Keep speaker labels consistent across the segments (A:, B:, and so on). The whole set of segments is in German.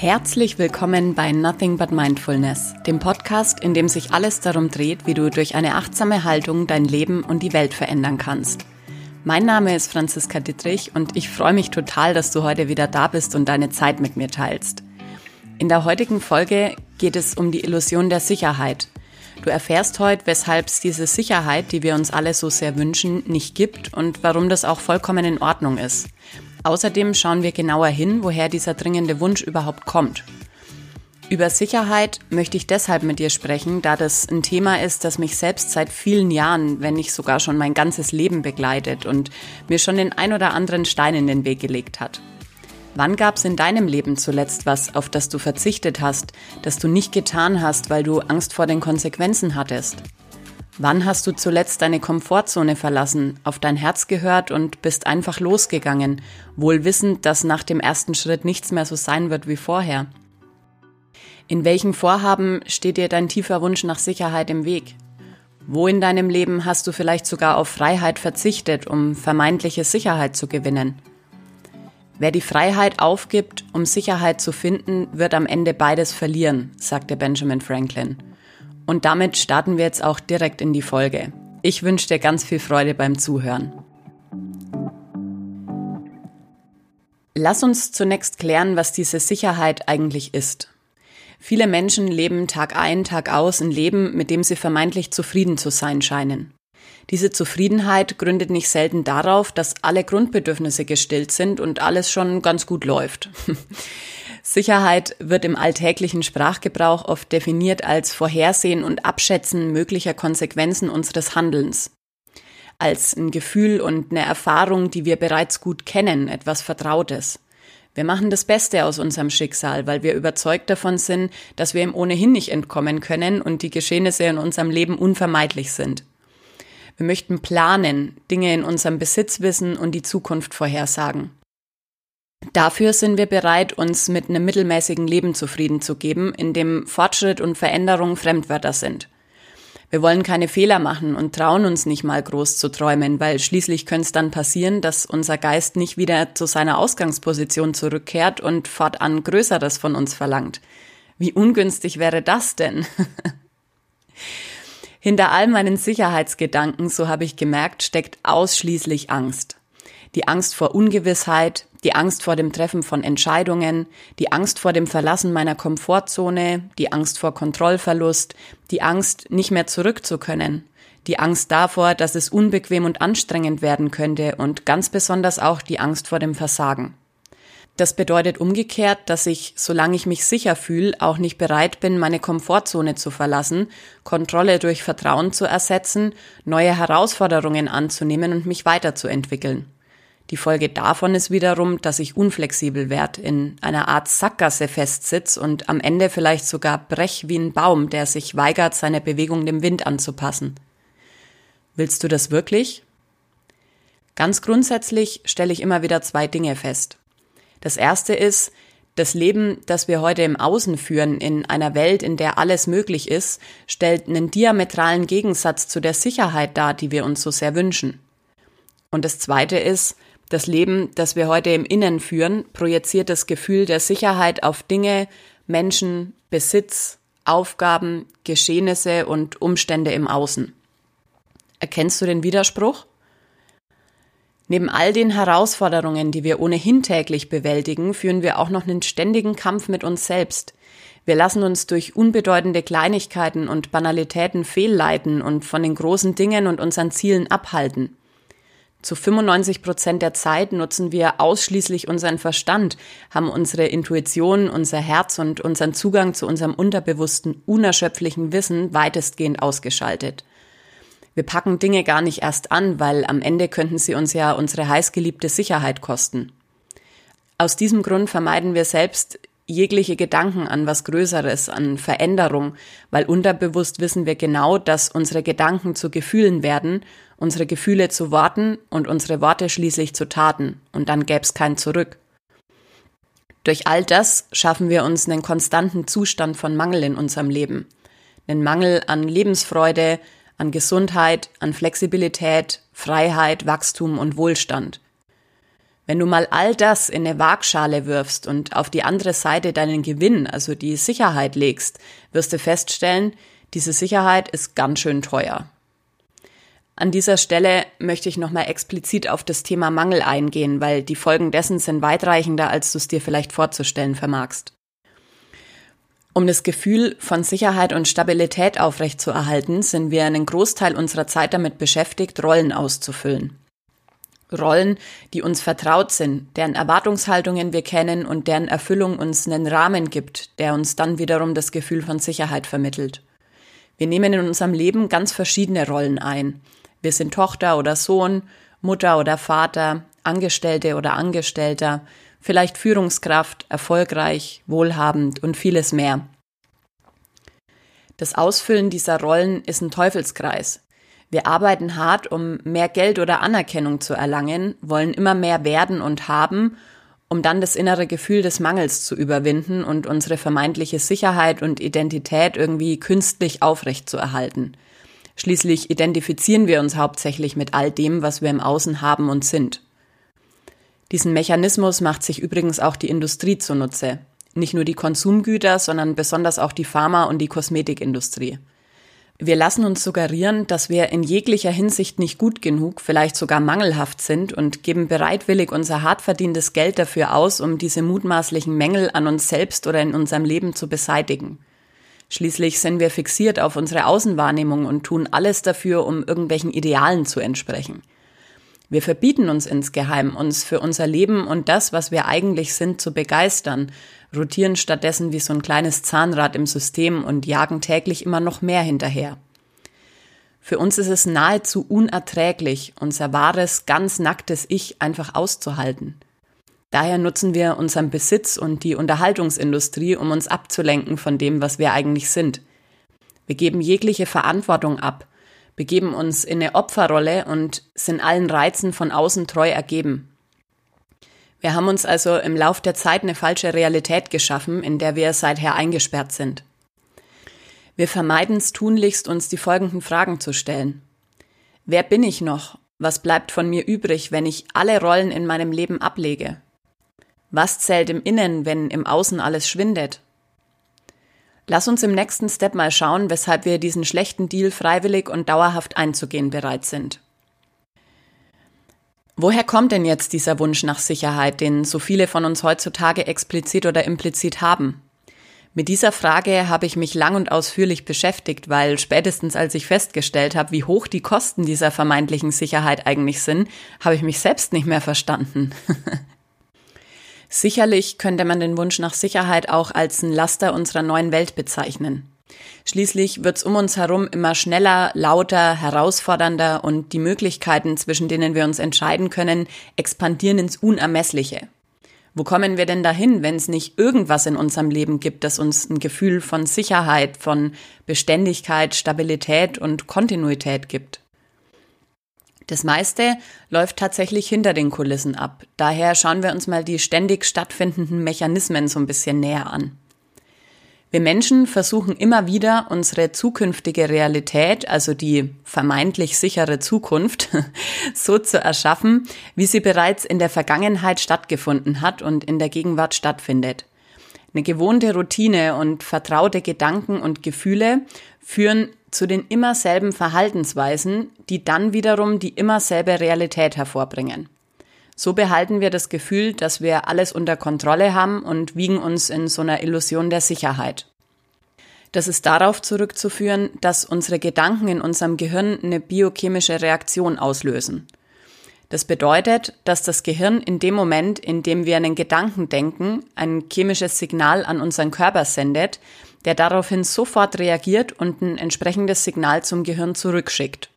A: Herzlich willkommen bei Nothing But Mindfulness, dem Podcast, in dem sich alles darum dreht, wie du durch eine achtsame Haltung dein Leben und die Welt verändern kannst. Mein Name ist Franziska Dittrich und ich freue mich total, dass du heute wieder da bist und deine Zeit mit mir teilst. In der heutigen Folge geht es um die Illusion der Sicherheit. Du erfährst heute, weshalb es diese Sicherheit, die wir uns alle so sehr wünschen, nicht gibt und warum das auch vollkommen in Ordnung ist. Außerdem schauen wir genauer hin, woher dieser dringende Wunsch überhaupt kommt. Über Sicherheit möchte ich deshalb mit dir sprechen, da das ein Thema ist, das mich selbst seit vielen Jahren, wenn nicht sogar schon mein ganzes Leben begleitet und mir schon den ein oder anderen Stein in den Weg gelegt hat. Wann gab es in deinem Leben zuletzt was, auf das du verzichtet hast, das du nicht getan hast, weil du Angst vor den Konsequenzen hattest? Wann hast du zuletzt deine Komfortzone verlassen, auf dein Herz gehört und bist einfach losgegangen, wohl wissend, dass nach dem ersten Schritt nichts mehr so sein wird wie vorher? In welchen Vorhaben steht dir dein tiefer Wunsch nach Sicherheit im Weg? Wo in deinem Leben hast du vielleicht sogar auf Freiheit verzichtet, um vermeintliche Sicherheit zu gewinnen? Wer die Freiheit aufgibt, um Sicherheit zu finden, wird am Ende beides verlieren, sagte Benjamin Franklin. Und damit starten wir jetzt auch direkt in die Folge. Ich wünsche dir ganz viel Freude beim Zuhören. Lass uns zunächst klären, was diese Sicherheit eigentlich ist. Viele Menschen leben Tag ein, Tag aus ein Leben, mit dem sie vermeintlich zufrieden zu sein scheinen. Diese Zufriedenheit gründet nicht selten darauf, dass alle Grundbedürfnisse gestillt sind und alles schon ganz gut läuft. Sicherheit wird im alltäglichen Sprachgebrauch oft definiert als Vorhersehen und Abschätzen möglicher Konsequenzen unseres Handelns. Als ein Gefühl und eine Erfahrung, die wir bereits gut kennen, etwas Vertrautes. Wir machen das Beste aus unserem Schicksal, weil wir überzeugt davon sind, dass wir ihm ohnehin nicht entkommen können und die Geschehnisse in unserem Leben unvermeidlich sind. Wir möchten planen, Dinge in unserem Besitz wissen und die Zukunft vorhersagen. Dafür sind wir bereit, uns mit einem mittelmäßigen Leben zufrieden zu geben, in dem Fortschritt und Veränderung Fremdwörter sind. Wir wollen keine Fehler machen und trauen uns nicht mal groß zu träumen, weil schließlich könnte es dann passieren, dass unser Geist nicht wieder zu seiner Ausgangsposition zurückkehrt und fortan Größeres von uns verlangt. Wie ungünstig wäre das denn? Hinter all meinen Sicherheitsgedanken, so habe ich gemerkt, steckt ausschließlich Angst. Die Angst vor Ungewissheit, die Angst vor dem Treffen von Entscheidungen, die Angst vor dem Verlassen meiner Komfortzone, die Angst vor Kontrollverlust, die Angst, nicht mehr zurück zu können, die Angst davor, dass es unbequem und anstrengend werden könnte und ganz besonders auch die Angst vor dem Versagen. Das bedeutet umgekehrt, dass ich, solange ich mich sicher fühle, auch nicht bereit bin, meine Komfortzone zu verlassen, Kontrolle durch Vertrauen zu ersetzen, neue Herausforderungen anzunehmen und mich weiterzuentwickeln. Die Folge davon ist wiederum, dass ich unflexibel werde, in einer Art Sackgasse festsitz und am Ende vielleicht sogar brech wie ein Baum, der sich weigert, seine Bewegung dem Wind anzupassen. Willst du das wirklich? Ganz grundsätzlich stelle ich immer wieder zwei Dinge fest. Das erste ist, das Leben, das wir heute im Außen führen, in einer Welt, in der alles möglich ist, stellt einen diametralen Gegensatz zu der Sicherheit dar, die wir uns so sehr wünschen. Und das zweite ist, das Leben, das wir heute im Innen führen, projiziert das Gefühl der Sicherheit auf Dinge, Menschen, Besitz, Aufgaben, Geschehnisse und Umstände im Außen. Erkennst du den Widerspruch? Neben all den Herausforderungen, die wir ohnehin täglich bewältigen, führen wir auch noch einen ständigen Kampf mit uns selbst. Wir lassen uns durch unbedeutende Kleinigkeiten und Banalitäten fehlleiten und von den großen Dingen und unseren Zielen abhalten. Zu 95 Prozent der Zeit nutzen wir ausschließlich unseren Verstand, haben unsere Intuition, unser Herz und unseren Zugang zu unserem unterbewussten, unerschöpflichen Wissen weitestgehend ausgeschaltet. Wir packen Dinge gar nicht erst an, weil am Ende könnten sie uns ja unsere heißgeliebte Sicherheit kosten. Aus diesem Grund vermeiden wir selbst jegliche Gedanken an was Größeres, an Veränderung, weil unterbewusst wissen wir genau, dass unsere Gedanken zu Gefühlen werden, unsere Gefühle zu Worten und unsere Worte schließlich zu Taten, und dann gäbe es kein Zurück. Durch all das schaffen wir uns einen konstanten Zustand von Mangel in unserem Leben. Einen Mangel an Lebensfreude, an Gesundheit, an Flexibilität, Freiheit, Wachstum und Wohlstand. Wenn du mal all das in eine Waagschale wirfst und auf die andere Seite deinen Gewinn, also die Sicherheit legst, wirst du feststellen, diese Sicherheit ist ganz schön teuer. An dieser Stelle möchte ich nochmal explizit auf das Thema Mangel eingehen, weil die Folgen dessen sind weitreichender, als du es dir vielleicht vorzustellen vermagst. Um das Gefühl von Sicherheit und Stabilität aufrechtzuerhalten, sind wir einen Großteil unserer Zeit damit beschäftigt, Rollen auszufüllen. Rollen, die uns vertraut sind, deren Erwartungshaltungen wir kennen und deren Erfüllung uns einen Rahmen gibt, der uns dann wiederum das Gefühl von Sicherheit vermittelt. Wir nehmen in unserem Leben ganz verschiedene Rollen ein. Wir sind Tochter oder Sohn, Mutter oder Vater, Angestellte oder Angestellter, vielleicht Führungskraft, erfolgreich, wohlhabend und vieles mehr. Das Ausfüllen dieser Rollen ist ein Teufelskreis. Wir arbeiten hart, um mehr Geld oder Anerkennung zu erlangen, wollen immer mehr werden und haben, um dann das innere Gefühl des Mangels zu überwinden und unsere vermeintliche Sicherheit und Identität irgendwie künstlich aufrecht zu erhalten. Schließlich identifizieren wir uns hauptsächlich mit all dem, was wir im Außen haben und sind. Diesen Mechanismus macht sich übrigens auch die Industrie zunutze. Nicht nur die Konsumgüter, sondern besonders auch die Pharma- und die Kosmetikindustrie. Wir lassen uns suggerieren, dass wir in jeglicher Hinsicht nicht gut genug, vielleicht sogar mangelhaft sind und geben bereitwillig unser hart verdientes Geld dafür aus, um diese mutmaßlichen Mängel an uns selbst oder in unserem Leben zu beseitigen. Schließlich sind wir fixiert auf unsere Außenwahrnehmung und tun alles dafür, um irgendwelchen Idealen zu entsprechen. Wir verbieten uns insgeheim, uns für unser Leben und das, was wir eigentlich sind, zu begeistern, rotieren stattdessen wie so ein kleines Zahnrad im System und jagen täglich immer noch mehr hinterher. Für uns ist es nahezu unerträglich, unser wahres, ganz nacktes Ich einfach auszuhalten. Daher nutzen wir unseren Besitz und die Unterhaltungsindustrie, um uns abzulenken von dem, was wir eigentlich sind. Wir geben jegliche Verantwortung ab, begeben uns in eine Opferrolle und sind allen Reizen von außen treu ergeben. Wir haben uns also im Lauf der Zeit eine falsche Realität geschaffen, in der wir seither eingesperrt sind. Wir vermeiden es tunlichst, uns die folgenden Fragen zu stellen. Wer bin ich noch? Was bleibt von mir übrig, wenn ich alle Rollen in meinem Leben ablege? Was zählt im Innen, wenn im Außen alles schwindet? Lass uns im nächsten Step mal schauen, weshalb wir diesen schlechten Deal freiwillig und dauerhaft einzugehen bereit sind. Woher kommt denn jetzt dieser Wunsch nach Sicherheit, den so viele von uns heutzutage explizit oder implizit haben? Mit dieser Frage habe ich mich lang und ausführlich beschäftigt, weil spätestens als ich festgestellt habe, wie hoch die Kosten dieser vermeintlichen Sicherheit eigentlich sind, habe ich mich selbst nicht mehr verstanden. Sicherlich könnte man den Wunsch nach Sicherheit auch als ein Laster unserer neuen Welt bezeichnen. Schließlich wird's um uns herum immer schneller, lauter, herausfordernder und die Möglichkeiten, zwischen denen wir uns entscheiden können, expandieren ins Unermessliche. Wo kommen wir denn dahin, wenn es nicht irgendwas in unserem Leben gibt, das uns ein Gefühl von Sicherheit, von Beständigkeit, Stabilität und Kontinuität gibt? Das meiste läuft tatsächlich hinter den Kulissen ab. Daher schauen wir uns mal die ständig stattfindenden Mechanismen so ein bisschen näher an. Wir Menschen versuchen immer wieder, unsere zukünftige Realität, also die vermeintlich sichere Zukunft, so zu erschaffen, wie sie bereits in der Vergangenheit stattgefunden hat und in der Gegenwart stattfindet. Eine gewohnte Routine und vertraute Gedanken und Gefühle führen zu den immer selben Verhaltensweisen, die dann wiederum die immer selbe Realität hervorbringen. So behalten wir das Gefühl, dass wir alles unter Kontrolle haben und wiegen uns in so einer Illusion der Sicherheit. Das ist darauf zurückzuführen, dass unsere Gedanken in unserem Gehirn eine biochemische Reaktion auslösen. Das bedeutet, dass das Gehirn in dem Moment, in dem wir einen Gedanken denken, ein chemisches Signal an unseren Körper sendet, der daraufhin sofort reagiert und ein entsprechendes Signal zum Gehirn zurückschickt.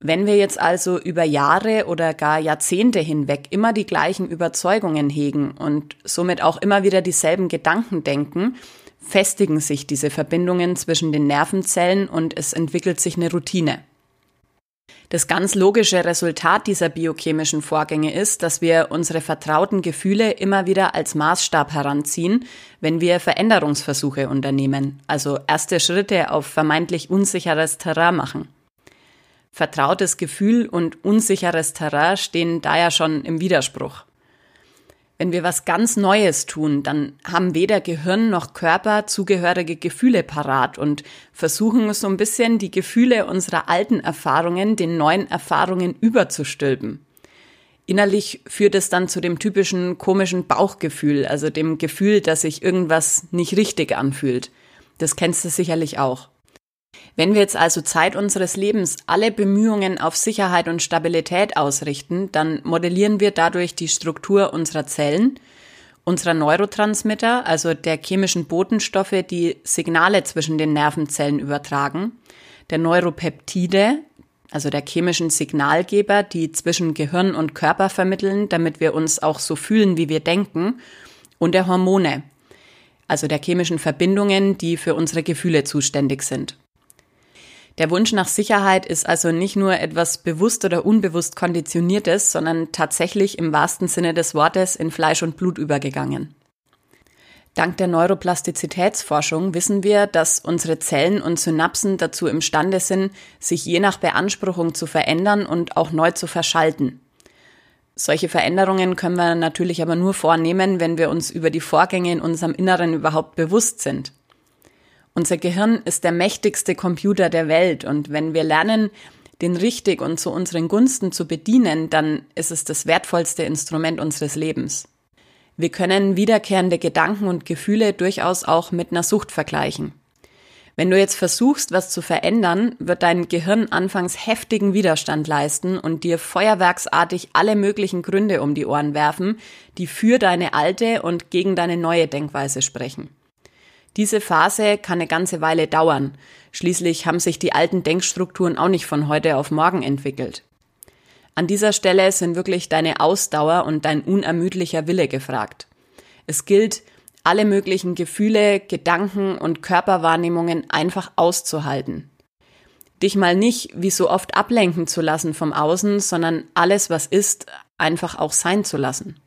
A: Wenn wir jetzt also über Jahre oder gar Jahrzehnte hinweg immer die gleichen Überzeugungen hegen und somit auch immer wieder dieselben Gedanken denken, festigen sich diese Verbindungen zwischen den Nervenzellen und es entwickelt sich eine Routine. Das ganz logische Resultat dieser biochemischen Vorgänge ist, dass wir unsere vertrauten Gefühle immer wieder als Maßstab heranziehen, wenn wir Veränderungsversuche unternehmen, also erste Schritte auf vermeintlich unsicheres Terrain machen. Vertrautes Gefühl und unsicheres Terrain stehen da ja schon im Widerspruch. Wenn wir was ganz Neues tun, dann haben weder Gehirn noch Körper zugehörige Gefühle parat und versuchen so ein bisschen die Gefühle unserer alten Erfahrungen den neuen Erfahrungen überzustülpen. Innerlich führt es dann zu dem typischen komischen Bauchgefühl, also dem Gefühl, dass sich irgendwas nicht richtig anfühlt. Das kennst du sicherlich auch. Wenn wir jetzt also Zeit unseres Lebens alle Bemühungen auf Sicherheit und Stabilität ausrichten, dann modellieren wir dadurch die Struktur unserer Zellen, unserer Neurotransmitter, also der chemischen Botenstoffe, die Signale zwischen den Nervenzellen übertragen, der Neuropeptide, also der chemischen Signalgeber, die zwischen Gehirn und Körper vermitteln, damit wir uns auch so fühlen, wie wir denken, und der Hormone, also der chemischen Verbindungen, die für unsere Gefühle zuständig sind. Der Wunsch nach Sicherheit ist also nicht nur etwas bewusst oder unbewusst konditioniertes, sondern tatsächlich im wahrsten Sinne des Wortes in Fleisch und Blut übergegangen. Dank der Neuroplastizitätsforschung wissen wir, dass unsere Zellen und Synapsen dazu imstande sind, sich je nach Beanspruchung zu verändern und auch neu zu verschalten. Solche Veränderungen können wir natürlich aber nur vornehmen, wenn wir uns über die Vorgänge in unserem Inneren überhaupt bewusst sind. Unser Gehirn ist der mächtigste Computer der Welt und wenn wir lernen, den richtig und zu unseren Gunsten zu bedienen, dann ist es das wertvollste Instrument unseres Lebens. Wir können wiederkehrende Gedanken und Gefühle durchaus auch mit einer Sucht vergleichen. Wenn du jetzt versuchst, was zu verändern, wird dein Gehirn anfangs heftigen Widerstand leisten und dir feuerwerksartig alle möglichen Gründe um die Ohren werfen, die für deine alte und gegen deine neue Denkweise sprechen. Diese Phase kann eine ganze Weile dauern. Schließlich haben sich die alten Denkstrukturen auch nicht von heute auf morgen entwickelt. An dieser Stelle sind wirklich deine Ausdauer und dein unermüdlicher Wille gefragt. Es gilt, alle möglichen Gefühle, Gedanken und Körperwahrnehmungen einfach auszuhalten. Dich mal nicht wie so oft ablenken zu lassen vom Außen, sondern alles, was ist, einfach auch sein zu lassen.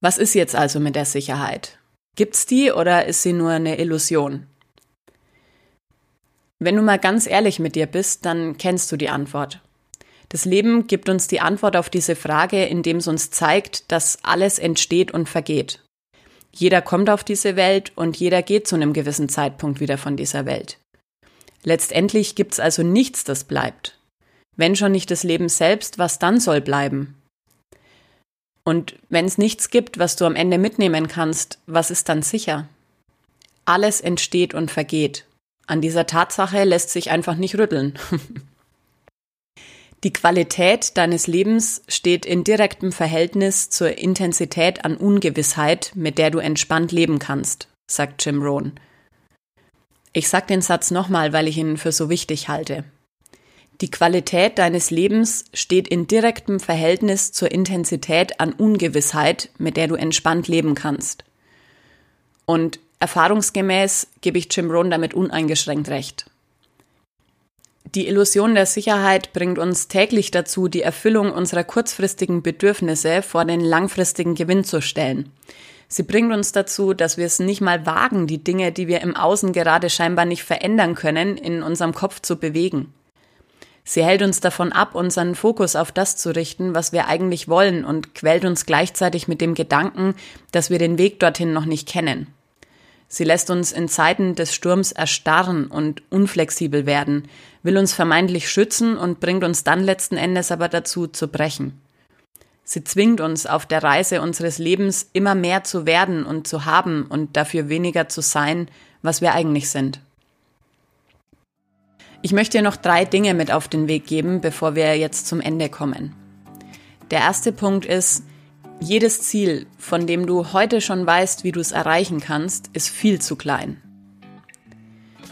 A: Was ist jetzt also mit der Sicherheit? Gibt's die oder ist sie nur eine Illusion? Wenn du mal ganz ehrlich mit dir bist, dann kennst du die Antwort. Das Leben gibt uns die Antwort auf diese Frage, indem es uns zeigt, dass alles entsteht und vergeht. Jeder kommt auf diese Welt und jeder geht zu einem gewissen Zeitpunkt wieder von dieser Welt. Letztendlich gibt's also nichts, das bleibt. Wenn schon nicht das Leben selbst, was dann soll bleiben? Und wenn es nichts gibt, was du am Ende mitnehmen kannst, was ist dann sicher? Alles entsteht und vergeht. An dieser Tatsache lässt sich einfach nicht rütteln. Die Qualität deines Lebens steht in direktem Verhältnis zur Intensität an Ungewissheit, mit der du entspannt leben kannst, sagt Jim Rohn. Ich sag den Satz nochmal, weil ich ihn für so wichtig halte. Die Qualität deines Lebens steht in direktem Verhältnis zur Intensität an Ungewissheit, mit der du entspannt leben kannst. Und erfahrungsgemäß gebe ich Jim Rohn damit uneingeschränkt recht. Die Illusion der Sicherheit bringt uns täglich dazu, die Erfüllung unserer kurzfristigen Bedürfnisse vor den langfristigen Gewinn zu stellen. Sie bringt uns dazu, dass wir es nicht mal wagen, die Dinge, die wir im Außen gerade scheinbar nicht verändern können, in unserem Kopf zu bewegen. Sie hält uns davon ab, unseren Fokus auf das zu richten, was wir eigentlich wollen und quält uns gleichzeitig mit dem Gedanken, dass wir den Weg dorthin noch nicht kennen. Sie lässt uns in Zeiten des Sturms erstarren und unflexibel werden, will uns vermeintlich schützen und bringt uns dann letzten Endes aber dazu zu brechen. Sie zwingt uns auf der Reise unseres Lebens immer mehr zu werden und zu haben und dafür weniger zu sein, was wir eigentlich sind. Ich möchte dir noch drei Dinge mit auf den Weg geben, bevor wir jetzt zum Ende kommen. Der erste Punkt ist, jedes Ziel, von dem du heute schon weißt, wie du es erreichen kannst, ist viel zu klein.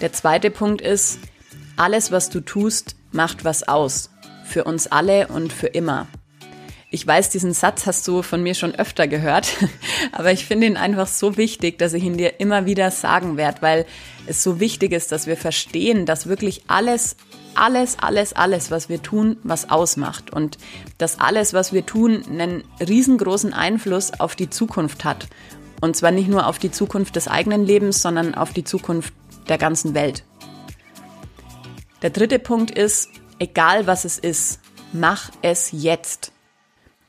A: Der zweite Punkt ist, alles, was du tust, macht was aus. Für uns alle und für immer. Ich weiß, diesen Satz hast du von mir schon öfter gehört, aber ich finde ihn einfach so wichtig, dass ich ihn dir immer wieder sagen werde, weil es so wichtig ist, dass wir verstehen, dass wirklich alles, alles, alles, alles, was wir tun, was ausmacht und dass alles, was wir tun, einen riesengroßen Einfluss auf die Zukunft hat. Und zwar nicht nur auf die Zukunft des eigenen Lebens, sondern auf die Zukunft der ganzen Welt. Der dritte Punkt ist, egal was es ist, mach es jetzt.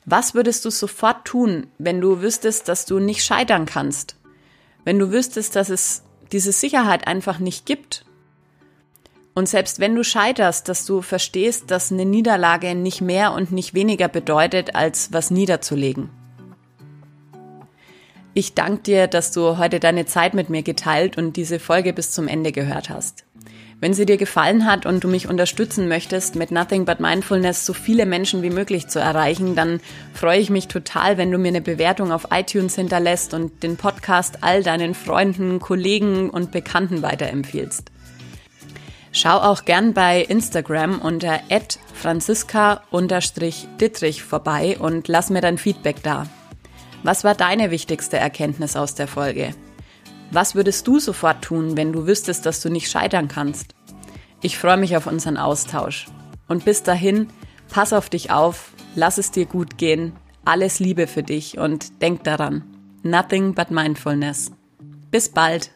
A: Was würdest du sofort tun, wenn du wüsstest, dass du nicht scheitern kannst? Wenn du wüsstest, dass es diese Sicherheit einfach nicht gibt? Und selbst wenn du scheiterst, dass du verstehst, dass eine Niederlage nicht mehr und nicht weniger bedeutet, als was niederzulegen. Ich danke dir, dass du heute deine Zeit mit mir geteilt und diese Folge bis zum Ende gehört hast. Wenn sie dir gefallen hat und du mich unterstützen möchtest, mit Nothing But Mindfulness so viele Menschen wie möglich zu erreichen, dann freue ich mich total, wenn du mir eine Bewertung auf iTunes hinterlässt und den Podcast all deinen Freunden, Kollegen und Bekannten weiterempfiehlst. Schau auch gern bei Instagram unter franziska-dittrich vorbei und lass mir dein Feedback da. Was war deine wichtigste Erkenntnis aus der Folge? Was würdest du sofort tun, wenn du wüsstest, dass du nicht scheitern kannst? Ich freue mich auf unseren Austausch. Und bis dahin, pass auf dich auf, lass es dir gut gehen, alles Liebe für dich und denk daran, nothing but mindfulness. Bis bald.